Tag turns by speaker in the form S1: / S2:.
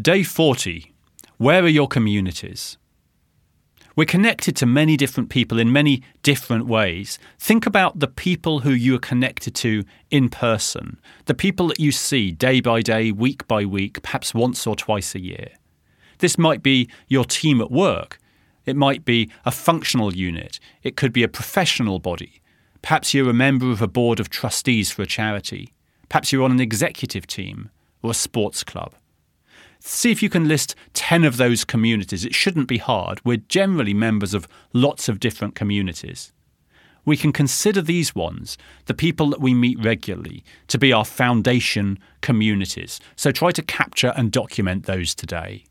S1: Day 40 Where are your communities? We're connected to many different people in many different ways. Think about the people who you are connected to in person, the people that you see day by day, week by week, perhaps once or twice a year. This might be your team at work. It might be a functional unit. It could be a professional body. Perhaps you're a member of a board of trustees for a charity. Perhaps you're on an executive team or a sports club. See if you can list 10 of those communities. It shouldn't be hard. We're generally members of lots of different communities. We can consider these ones, the people that we meet regularly, to be our foundation communities. So try to capture and document those today.